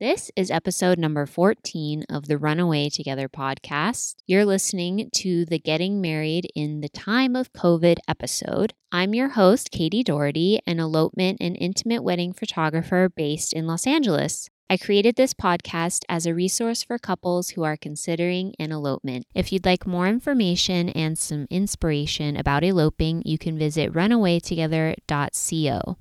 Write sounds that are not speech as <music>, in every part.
This is episode number 14 of the Runaway Together podcast. You're listening to the Getting Married in the Time of COVID episode. I'm your host, Katie Doherty, an elopement and intimate wedding photographer based in Los Angeles. I created this podcast as a resource for couples who are considering an elopement. If you'd like more information and some inspiration about eloping, you can visit runawaytogether.co.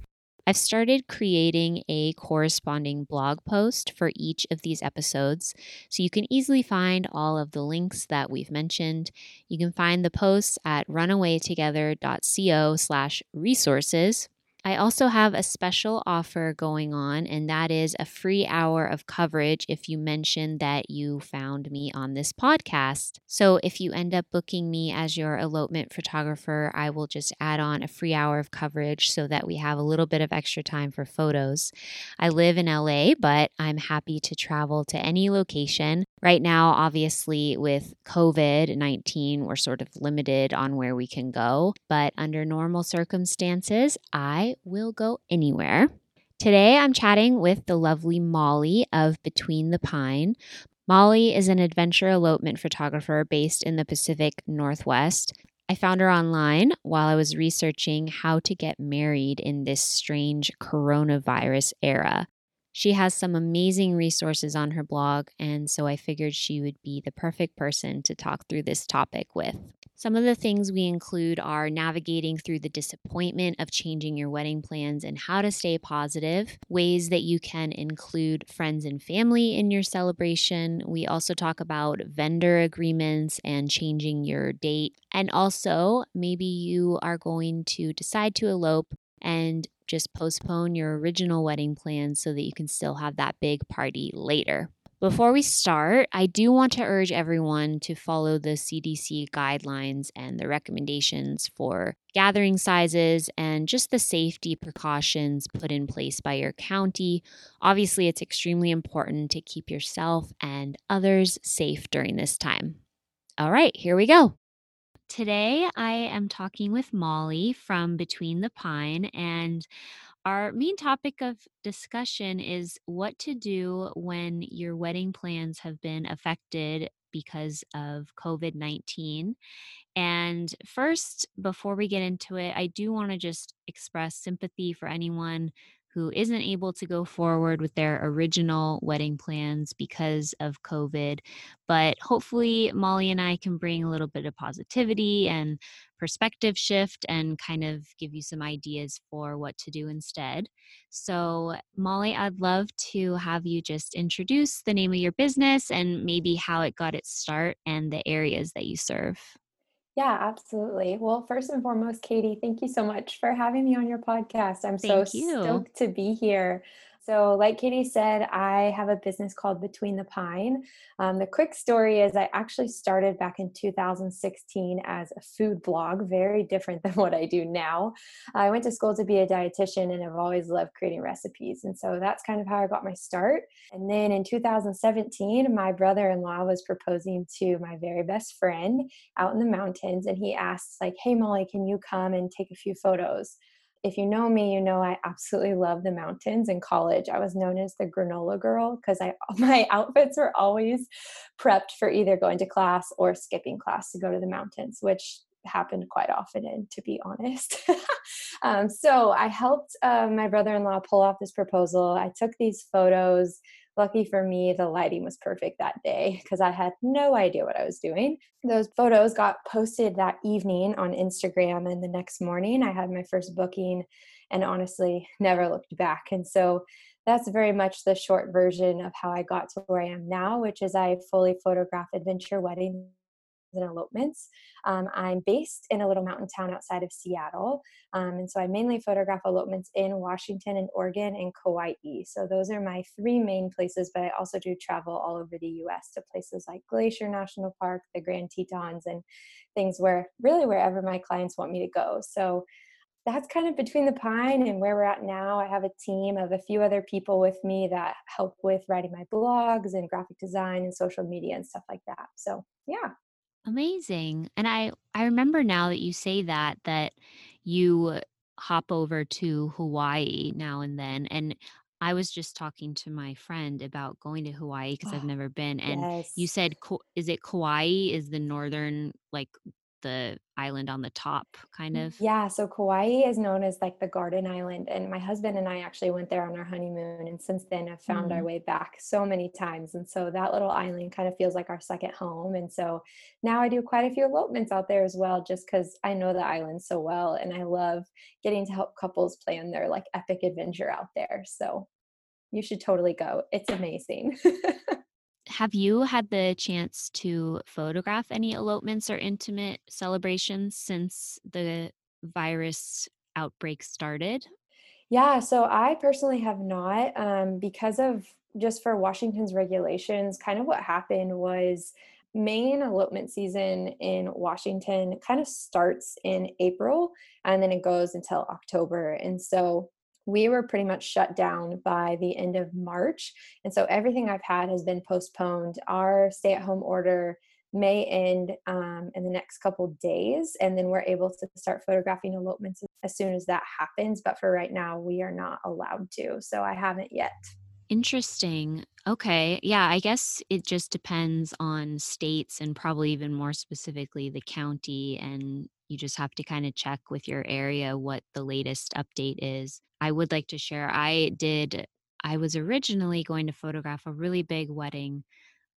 I've started creating a corresponding blog post for each of these episodes, so you can easily find all of the links that we've mentioned. You can find the posts at runawaytogether.co slash resources. I also have a special offer going on, and that is a free hour of coverage if you mention that you found me on this podcast. So, if you end up booking me as your elopement photographer, I will just add on a free hour of coverage so that we have a little bit of extra time for photos. I live in LA, but I'm happy to travel to any location. Right now, obviously, with COVID 19, we're sort of limited on where we can go, but under normal circumstances, I will go anywhere. Today, I'm chatting with the lovely Mollie of Between the Pine. Mollie is an adventure elopement photographer based in the Pacific Northwest. I found her online while I was researching how to get married in this strange coronavirus era. She has some amazing resources on her blog, and so I figured she would be the perfect person to talk through this topic with. Some of the things we include are navigating through the disappointment of changing your wedding plans and how to stay positive, ways that you can include friends and family in your celebration. We also talk about vendor agreements and changing your date. And also, maybe you are going to decide to elope and just postpone your original wedding plans so that you can still have that big party later. Before we start, I do want to urge everyone to follow the CDC guidelines and the recommendations for gathering sizes and just the safety precautions put in place by your county. Obviously, it's extremely important to keep yourself and others safe during this time. All right, here we go. Today, I am talking with Mollie from Between the Pine, and our main topic of discussion is what to do when your wedding plans have been affected because of COVID 19. And first, before we get into it, I do want to just express sympathy for anyone who isn't able to go forward with their original wedding plans because of COVID. But hopefully, Mollie and I can bring a little bit of positivity and perspective shift and kind of give you some ideas for what to do instead. So, Mollie, I'd love to have you just introduce the name of your business and maybe how it got its start and the areas that you serve. Yeah, absolutely. Well, first and foremost, Katie, thank you so much for having me on your podcast. I'm so Thank you. stoked to be here. So, like Katie said, I have a business called Between the Pine. Um, the quick story is I actually started back in 2016 as a food blog, very different <laughs> than what I do now. I went to school to be a dietitian and I've always loved creating recipes. And so that's kind of how I got my start. And then in 2017, my brother in law was proposing to my very best friend out in the mountains. And he asked, like, hey, Mollie, can you come and take a few photos? If you know me, you know I absolutely love the mountains. In college, I was known as the granola girl because I <laughs> my outfits were always prepped for either going to class or skipping class to go to the mountains, which happened quite often and to be honest <laughs> um, so i helped uh, my brother-in-law pull off this proposal i took these photos lucky for me, the lighting was perfect that day because I had no idea what I was doing. Those photos got posted that evening on Instagram, and the next morning I had my first booking and honestly never looked back. And so that's very much the short version of how I got to where I am now, which is I fully photograph adventure weddings and elopements. Um, I'm based in a little mountain town outside of Seattle. Um, and so I mainly photograph elopements in Washington and Oregon and Kauai. So those are my three main places, but I also do travel all over the US to places like Glacier National Park, the Grand Tetons, and things where really wherever my clients want me to go. So that's kind of between the pine and where we're at now. I have a team of a few other people with me that help with writing my blogs and graphic design and social media and stuff like that. So, yeah. Amazing. And I I remember now that you say that that you hop over to Hawaii now and then and I was just talking to my friend about going to Hawaii 'cause I've Oh, never been, and you said is it Kauai is the northern, like, the island on the top, kind of? yeah, so Kauai is known as, like, the Garden Island, and my husband and I actually went there on our honeymoon, and since then have found our Mm. way back so many times, and so that little island kind of feels like our second home, and so now I do quite a few elopements out there as well just because I know the island so well, and I love getting to help couples plan their, like, epic adventure out there, so you should totally go, it's amazing. <laughs> Have you had the chance to photograph any elopements or intimate celebrations since the virus outbreak started? Yeah, so I personally have not, um, because of just for Washington's regulations, kind of what happened was main elopement season in Washington kinda starts in April, and then it goes until October, and so we were pretty much shut down by the end of March, and so everything I've had has been postponed. Our stay-at-home order may end, um, in the next couple days, and then we're able to start photographing elopements as soon as that happens, but for right now, we are not allowed to, so I haven't yet. Interesting. Okay, yeah, I guess it just depends on states and probably even more specifically the county, and you just have to kinda check with your area what the latest update is. I would like to share, I did I was originally going to photograph a really big wedding,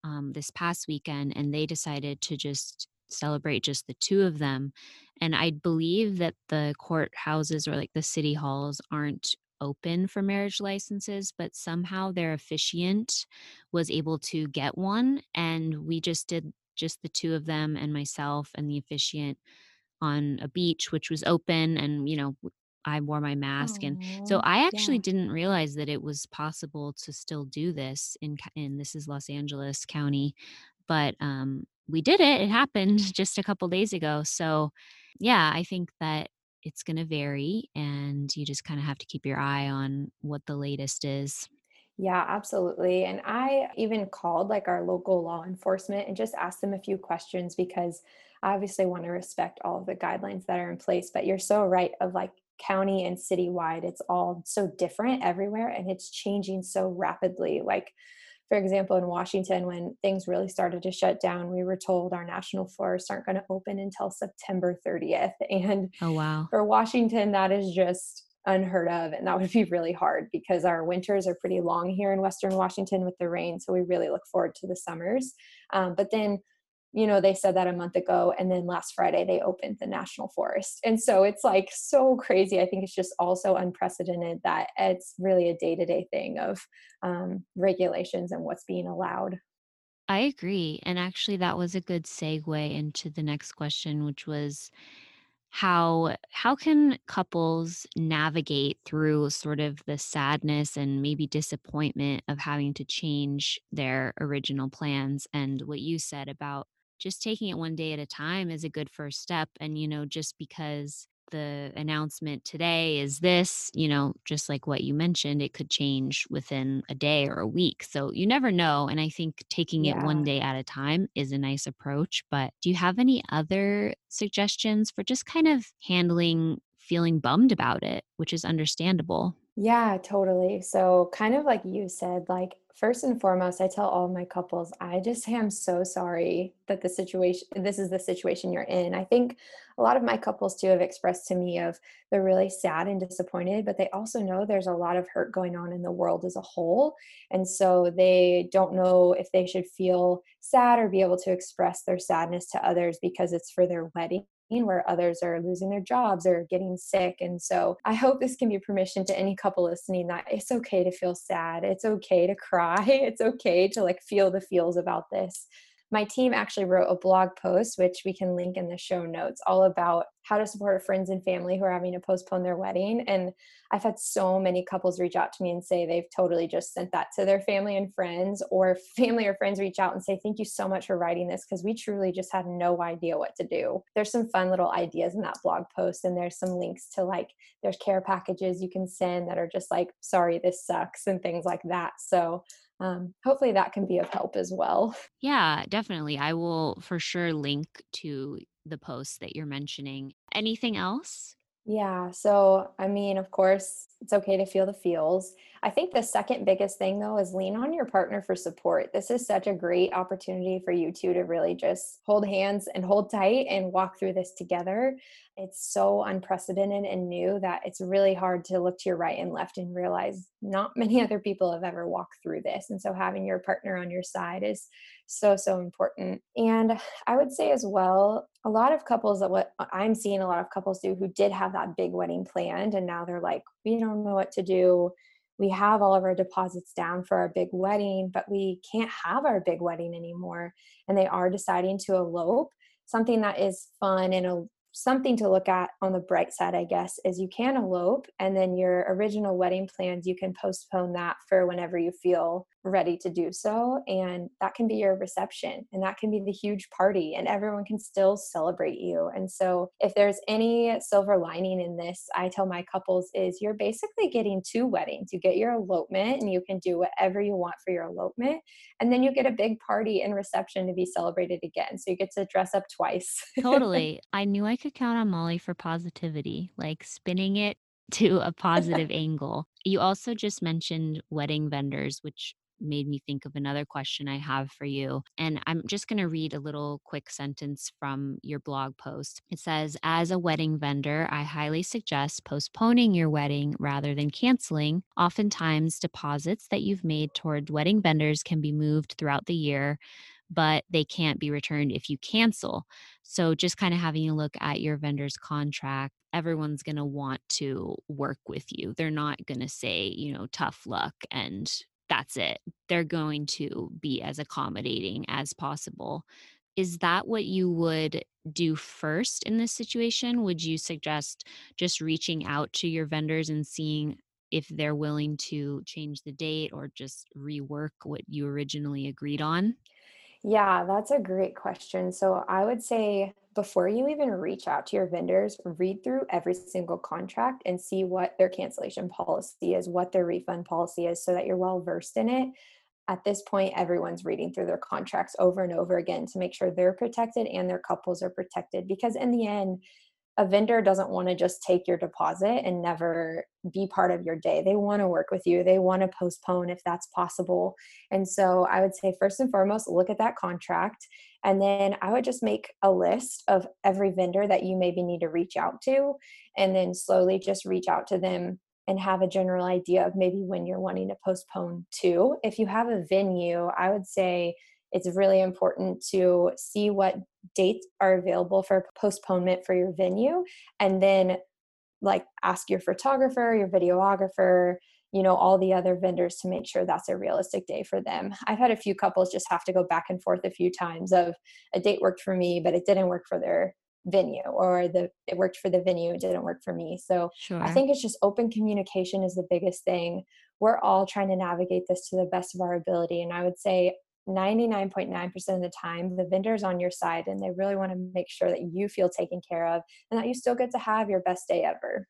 um, this past weekend, and they decided to just celebrate just the 2 of them, and I believe that the courthouses or, like, the city halls aren't open for marriage licenses, but somehow their officiant was able to get one, and we just did just the 2 of them and myself and the officiant on a beach, which was open, and, you know, I wore my mask, and so I actually yeah. didn't realize that it was possible to still do this in in this is Los Angeles County, but, um, we did it, it happened <laughs> just a couple days ago, so, yeah, I think that it's gonna vary, and you just kinda have to keep your eye on what the latest is. Yeah, absolutely, and I even called, like, our local law enforcement and just asked them a few questions because I obviously wanna respect all of the guidelines that are in place, but you're so right of, like, county and citywide, it's all so different everywhere, and it's changing so rapidly, like, for example, in Washington, when things really started to shut down, we were told our national forests aren't gonna open until September 30th, and Oh, wow. for Washington, that is just unheard of, and that would be really hard because our winters are pretty long here in Western Washington with the rain, so we really look forward to the summers, um, but then, you know, they said that a month ago, and then last Friday, they opened the national forest, and so it's, like, so crazy, I think it's just all so unprecedented that it's really a day-to-day thing of, um, regulations and what's being allowed. I agree, and actually that was a good segue into the next question, which was how how can couples navigate through sort of the sadness and maybe disappointment of having to change their original plans, and what you said about just taking it one day at a time is a good first step, and, you know, just because the announcement today is this, you know, just like what you mentioned, it could change within a day or a week, so you never know, and I think taking it one day at a time is a nice approach, but do you have any other suggestions for just kind of handling feeling bummed about it, which is understandable? Yeah, totally, so kind of like you said, like, first and foremost, I tell all my couples, I just am so sorry that the situation this is the situation you're in. I think a lot of my couples too have expressed to me of they're really sad and disappointed, but they also know there's a lot of hurt going on in the world as a whole, and so they don't know if they should feel sad or be able to express their sadness to others because it's for their wedding where others are losing their jobs or getting sick, and so I hope this can be permission to any couple listening that it's okay to feel sad, it's okay to cry, <laughs> it's okay to, like, feel the feels about this. My team actually wrote a blog post, which we can link in the show notes, all about how to support friends and family who are having to postpone their wedding, and I've had so many couples reach out to me and say they've totally just sent that to their family and friends, or <laughs> family or friends reach out and say, "Thank you so much for writing this because we truly just had no idea what to do." There's some fun little ideas in that blog post, and there's some links to, like there's care packages you can send that are just like, "Sorry, this sucks," and things like that, so, um, hopefully that can be of help as well. <laughs> Yeah, definitely, I will for sure link to the post that you're mentioning. Anything else? Yeah, so, I mean, of course, it's okay to feel the feels. I think the second biggest thing though is lean on your partner for support. This is such a great opportunity for you two to really just hold hands and hold tight and walk through this together. It's so unprecedented and new that it's really hard to look to your right and left and realize not <laughs> many other people have ever walked through this. And so having your partner on your side is so, so important. And I would say as well, a lot of couples that what I'm seeing a lot of couples do who did have that big wedding planned and now they're like, we don't know what to do we have all of our deposits down for our big wedding, but we can't have our big wedding anymore. And they are deciding to elope. Something that is fun and a something to look at on the bright side, I guess, is you can elope and then your original wedding plans, you can postpone that for whenever you feel ready to do so. And that can be your reception and that can be the huge party, and everyone can still celebrate you. And so, if there's any silver lining in this, I tell my couples is you're basically getting two weddings. You get your elopement and you can do whatever you want for your elopement. And then you get a big party and reception to be celebrated again. So you get to dress up twice. <laughs> totally. I knew I could count on Mollie for positivity, like spinning it <laughs> to a positive angle. You also just mentioned wedding vendors, which made me think of another question I have for you. And I'm just going to read a little quick sentence from your blog post. It says, As a wedding vendor, I highly suggest postponing your wedding rather than canceling. Oftentimes, deposits that you've made toward wedding vendors can be moved throughout the year but they can't be returned if you cancel. So, just kind of having a look at your vendor's contract, everyone's going to want to work with you. They're not going to say, you know, tough luck and that's it. They're going to be as accommodating as possible. Is that what you would do first in this situation? Would you suggest just reaching out to your vendors and seeing if they're willing to change the date or just rework what you originally agreed on? Yeah, that's a great question. So I would say before you even reach out to your vendors, read through every single contract and see what their cancellation policy is, what their refund policy is, so that you're well versed in it. At this point, everyone's reading through their contracts over and over again to make sure they're protected and their couples are protected. Because in the end, a vendor doesn't want to just take your deposit and never be part of your day. They want to work with you. They want to postpone if that's possible. And so I would say, first and foremost, look at that contract. And then I would just make a list of every vendor that you maybe need to reach out to. And then slowly just reach out to them and have a general idea of maybe when you're wanting to postpone to. If you have a venue, I would say, it's really important to see what dates are available for postponement for your venue and then like ask your photographer, your videographer, you know, all the other vendors to make sure that's a realistic day for them. I've had a few couples just have to go back and forth a few times of a date worked for me, but it didn't work for their venue or the it worked for the venue it didn't work for me so sure. i think it's just open communication is the biggest thing we're all trying to navigate this to the best of our ability and i would say 99.9% of the time the vendor's on your side and they really want to make sure that you feel taken care of and that you still get to have your best day ever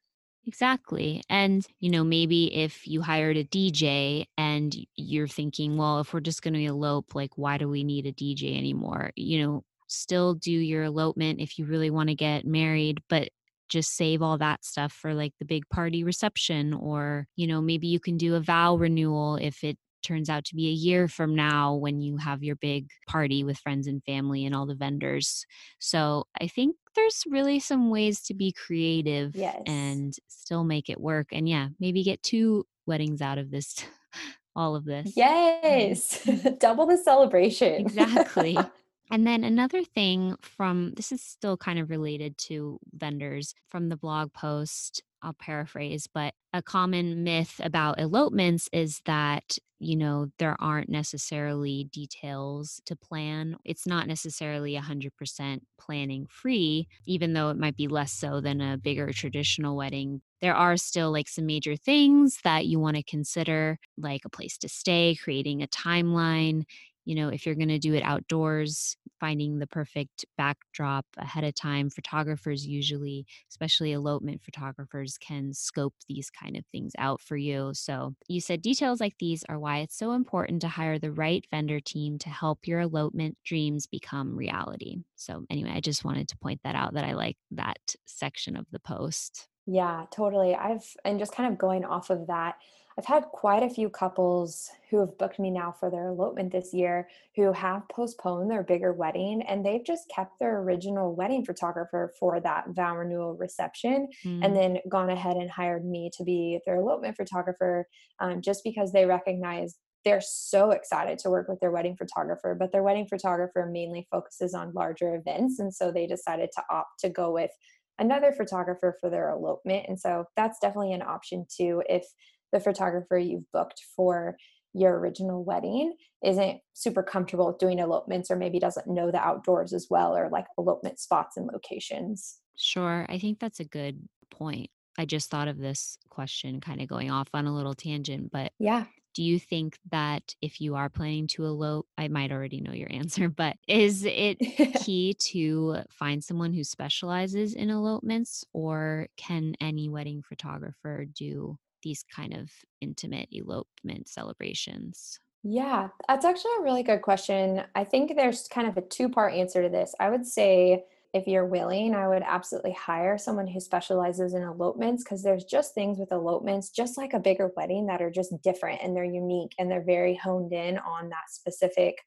Exactly. And, you know, maybe if you hired a DJ and you're thinking, well, if we're just going to elope, like, why do we need a DJ anymore? You know, still do your elopement if you really want to get married, but just save all that stuff for like the big party reception or you know maybe you can do a vow renewal if it turns out to be a year from now when you have your big party with friends and family and all the vendors. So I think there's really some ways to be creative yes. and still make it work. And yeah, maybe get two weddings out of this, <laughs> all of this. Um, yes, hmm. <laughs> double the celebration. exactly. <laughs> And then another thing from this is still kind of related to vendors from the blog post I'll paraphrase, but a common myth about elopements is that, you know, there aren't necessarily details to plan. It's not necessarily 100% planning free, even though it might be less so than a bigger traditional wedding. There are still like some major things that you want to consider, like a place to stay, creating a timeline, you know, if you're going to do it outdoors, finding the perfect backdrop ahead of time. Photographers usually, especially elopement photographers, can scope these kind of things out for you. So you said details like these are why it's so important to hire the right vendor team to help your elopement dreams become reality. So, anyway, I just wanted to point that out that I like that section of the post. Yeah, totally. I've, and just kind of going off of that, I've had quite a few couples who have booked me now for their elopement this year who have postponed their bigger wedding and they've just kept their original wedding photographer for that vow renewal reception and Mm, then gone ahead and hired me to be their elopement photographer um, just because they recognize they're so excited to work with their wedding photographer, but their wedding photographer mainly focuses on larger events. And so they decided to opt to go with another photographer for their elopement. And so that's definitely an option too if the photographer you've booked for your original wedding isn't super comfortable with doing elopements or maybe doesn't know the outdoors as well or like elopement spots and locations. sure. I think that's a good point. I just thought of this question kind of going off on a little tangent, but Yeah. do you think that if you are planning to elope, I might already know your <laughs> answer, but is it <laughs> key to find someone who specializes in elopements or can any wedding photographer do these kind of intimate elopement celebrations? Yeah, that's actually a really good question. I think there's kind of a two-part answer to this. I would say if you're willing, I would absolutely hire someone who specializes in elopements because there's just things with elopements, just like a bigger wedding, that are just different and they're unique and they're very honed in on that specific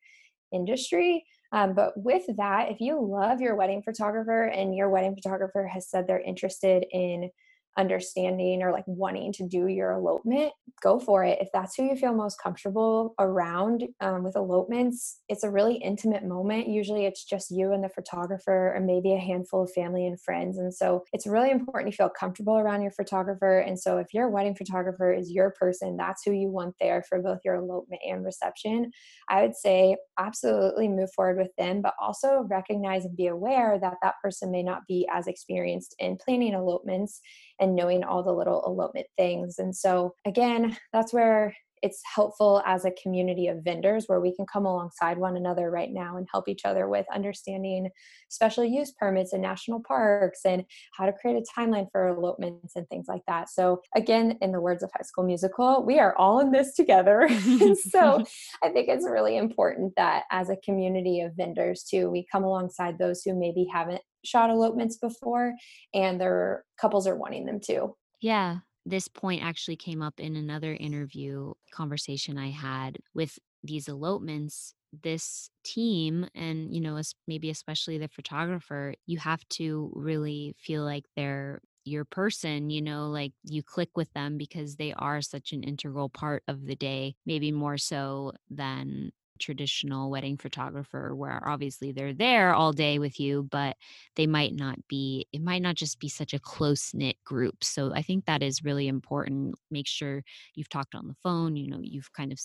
industry. Um, but with that, if you love your wedding photographer and your wedding photographer has said they're interested in understanding or like wanting to do your elopement, go for it. If that's who you feel most comfortable around um, with elopements, it's a really intimate moment. Usually it's just you and the photographer, or maybe a handful of family and friends. And so it's really important to feel comfortable around your photographer. And so if your wedding photographer is your person, that's who you want there for both your elopement and reception. I would say absolutely move forward with them, but also recognize and be aware that that person may not be as experienced in planning elopements and knowing all the little elopement things. And so, again, that's where it's helpful as a community of vendors where we can come alongside one another right now and help each other with understanding special use permits in national parks and how to create a timeline for elopements and things like that. So, again, in the words of High School Musical, we are all in this together. <laughs> so, <laughs> I think it's really important that as a community of vendors, too, we come alongside those who maybe haven't shot elopements before and their couples are wanting them to. Yeah, this point actually came up in another interview conversation I had with these elopements. This team, and you know, maybe especially the photographer, you have to really feel like they're your person, you know, like you click with them because they are such an integral part of the day, maybe more so than traditional wedding photographer where obviously they're there all day with you but they might not be it might not just be such a close knit group. So I think that is really important. Make sure you've talked on the phone, you know, you've kind of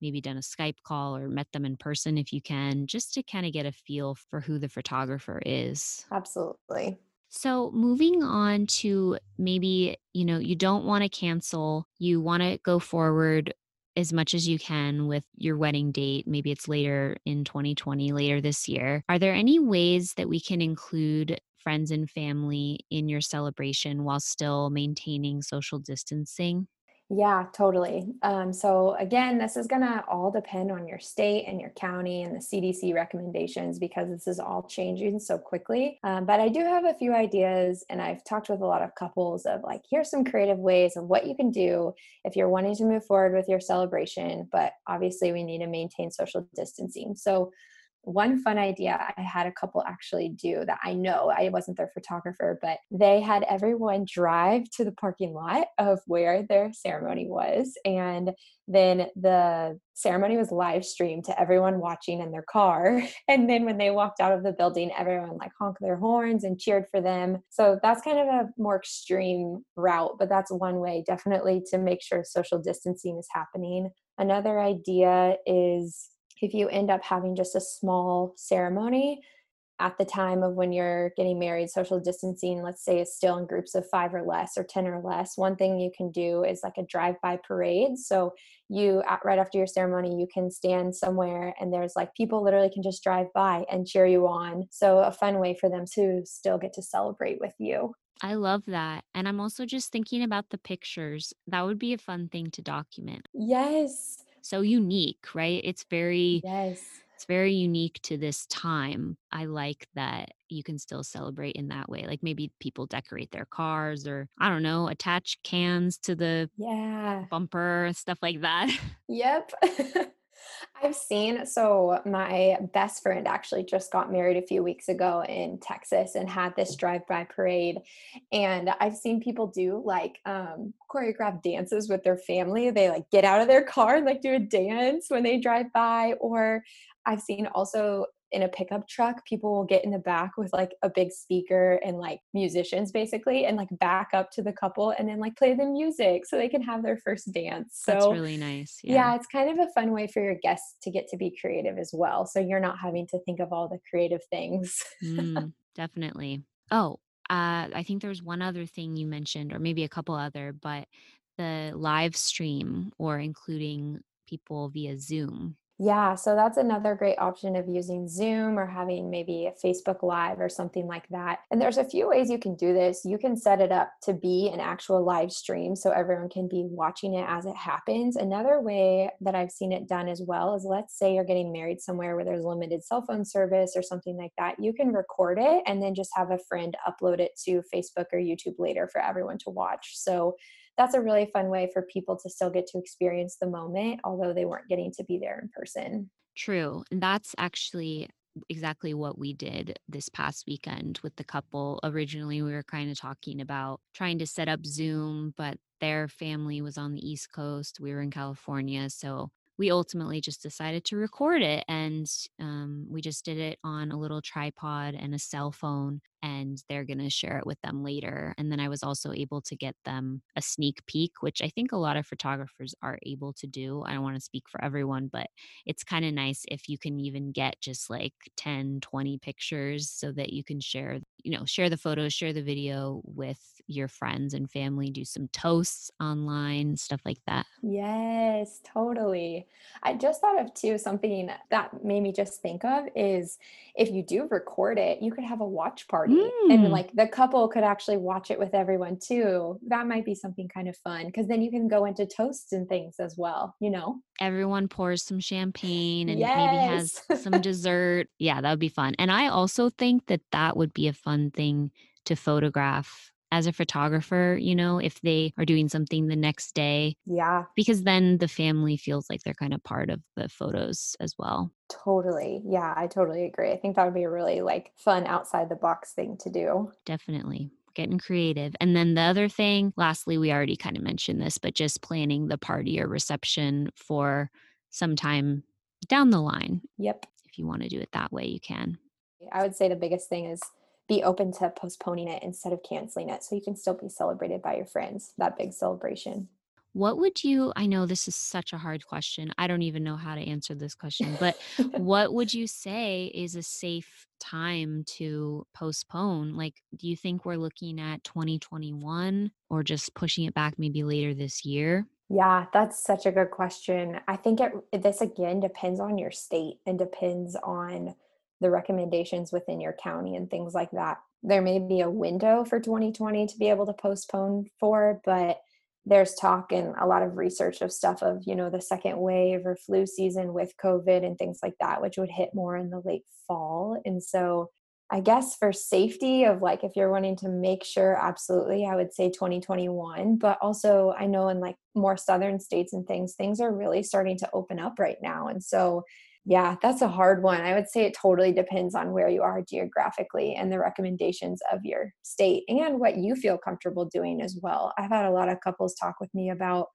maybe done a Skype call or met them in person if you can, just to kind of get a feel for who the photographer is. Absolutely. So, moving on to maybe, you know, you don't want to cancel, you want to go forward as much as you can with your wedding date. Maybe it's later in 2020, later this year. Are there any ways that we can include friends and family in your celebration while still maintaining social distancing? Yeah, totally. Um, so again, this is going to all depend on your state and your county and the CDC recommendations because this is all changing so quickly. Um, but I do have a few ideas, and I've talked with a lot of couples of like, here's some creative ways of what you can do if you're wanting to move forward with your celebration. But obviously, we need to maintain social distancing. So one fun idea I had a couple actually do that I know I wasn't their photographer, but they had everyone drive to the parking lot of where their ceremony was. And then the ceremony was live streamed to everyone watching in their car. <laughs> And then when they walked out of the building, everyone like honked their horns and cheered for them. So that's kind of a more extreme route, but that's one way definitely to make sure social distancing is happening. Another idea is if you end up having just a small ceremony at the time of when you're getting married, social distancing, let's say, is still in groups of five or less or 10 or less, one thing you can do is like a drive by parade. So, you, at, right after your ceremony, you can stand somewhere and there's like people literally can just drive by and cheer you on. So, a fun way for them to still get to celebrate with you. I love that. And I'm also just thinking about the pictures. That would be a fun thing to document. Yes. So unique, right? It's very Yes. It's very unique to this time. I like that you can still celebrate in that way. Like maybe people decorate their cars or I don't know, attach cans to the Yeah. bumper, stuff like that. Yep. <laughs> I've seen so my best friend actually just got married a few weeks ago in Texas and had this drive-by parade. And I've seen people do like um choreographed dances with their family. They like get out of their car and like do a dance when they drive by. Or I've seen also in a pickup truck, people will get in the back with like a big speaker and like musicians basically and like back up to the couple and then like play the music so they can have their first dance. That's really nice. Yeah. yeah, it's kind of a fun way for your guests to get to be creative as well. So you're not having to think of all the creative things. <laughs> Mm, definitely. Oh, uh, I think there's one other thing you mentioned, or maybe a couple other, but the live stream or including people via Zoom. Yeah, so that's another great option of using Zoom or having maybe a Facebook Live or something like that. And there's a few ways you can do this. You can set it up to be an actual live stream so everyone can be watching it as it happens. Another way that I've seen it done as well is let's say you're getting married somewhere where there's limited cell phone service or something like that. You can record it and then just have a friend upload it to Facebook or YouTube later for everyone to watch. So that's a really fun way for people to still get to experience the moment, although they weren't getting to be there in person. True. And that's actually exactly what we did this past weekend with the couple. Originally, we were kind of talking about trying to set up Zoom, but their family was on the East Coast. We were in California. So we ultimately just decided to record it. And um, we just did it on a little tripod and a cell phone. And they're going to share it with them later. And then I was also able to get them a sneak peek, which I think a lot of photographers are able to do. I don't want to speak for everyone, but it's kind of nice if you can even get just like 10 20 pictures so that you can share you know share the photos share the video with your friends and family do some toasts online stuff like that Yes, totally. I just thought of too something that made me just think of is if you do record it, you could have a watch party and mm, like the couple could actually watch it with everyone too. That might be something kind of fun because then you can go into toasts and things as well, you know? everyone pours some champagne and maybe has some <laughs> dessert yeah that would be fun and i also think that that would be a fun thing to photograph as a photographer you know if they are doing something the next day Yeah, because then the family feels like they're kind of part of the photos as well totally. Yeah, I totally agree. I think that would be a really like fun outside the box thing to do. Definitely. Getting creative. And then the other thing, lastly, we already kind of mentioned this, but just planning the party or reception for some time down the line. Yep. If you want to do it that way, you can. I would say the biggest thing is be open to postponing it instead of canceling it so you can still be celebrated by your friends, that big celebration. What would you, I know this is such a hard question. I don't even know how to answer this question, but <laughs> what would you say is a safe time to postpone? Like, do you think we're looking at 2021 or just pushing it back maybe later this year? Yeah, that's such a good question. I think it this again depends on your state and depends on the recommendations within your county and things like that. There may be a window for 2020 to be able to postpone for, but there's talk and a lot of research of stuff of, you know, the second wave or flu season with COVID and things like that, which would hit more in the late fall. And so I guess for safety of like if you're wanting to make sure, absolutely, I would say 2021. But also, I know in like more southern states and things, things are really starting to open up right now. And so, yeah, that's a hard one. I would say it totally depends on where you are geographically and the recommendations of your state and what you feel comfortable doing as well. I've had a lot of couples talk with me about,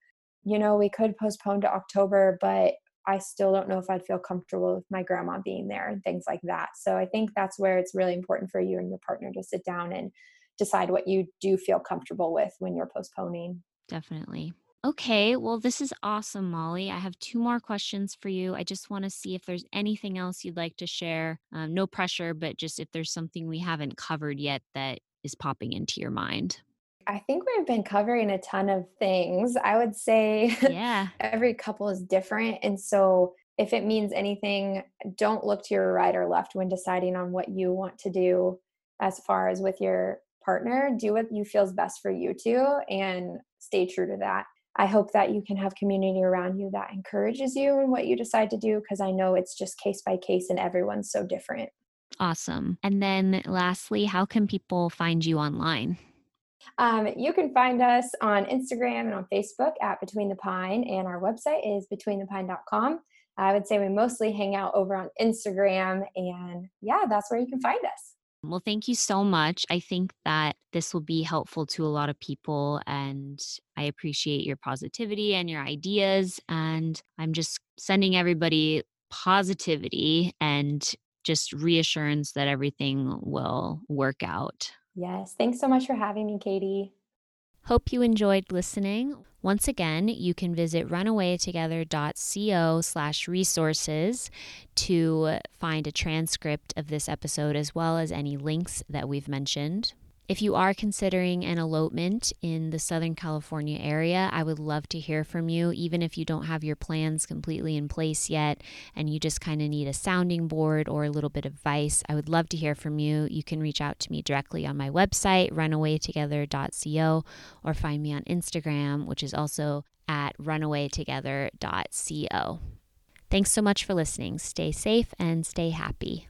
you know, we could postpone to October, but I still don't know if I'd feel comfortable with my grandma being there and things like that. So I think that's where it's really important for you and your partner to sit down and decide what you do feel comfortable with when you're postponing. Definitely. Okay, well, this is awesome, Mollie. I have two more questions for you. I just want to see if there's anything else you'd like to share. Um, no pressure, but just if there's something we haven't covered yet that is popping into your mind. I think we've been covering a ton of things. I would say Yeah, <laughs> every couple is different. And so, if it means anything, don't look to your right or left when deciding on what you want to do as far as with your partner. Do what you feels best for you two and stay true to that. I hope that you can have community around you that encourages you in what you decide to do because I know it's just case by case and everyone's so different. Awesome. And then lastly, how can people find you online? Um, you can find us on Instagram and on Facebook at Between the Pine, and our website is betweenthepine.com. I would say we mostly hang out over on Instagram, and yeah, that's where you can find us. Well, thank you so much. I think that this will be helpful to a lot of people, and I appreciate your positivity and your ideas. And I'm just sending everybody positivity and just reassurance that everything will work out. Yes. Thanks so much for having me, Katie. Hope you enjoyed listening. Once again, you can visit runawaytogether.co slash resources to find a transcript of this episode as well as any links that we've mentioned. If you are considering an elopement in the Southern California area, I would love to hear from you, even if you don't have your plans completely in place yet and you just kind of need a sounding board or a little bit of advice. I would love to hear from you. You can reach out to me directly on my website, runawaytogether.co, or find me on Instagram, which is also at runawaytogether.co. Thanks so much for listening. Stay safe and stay happy.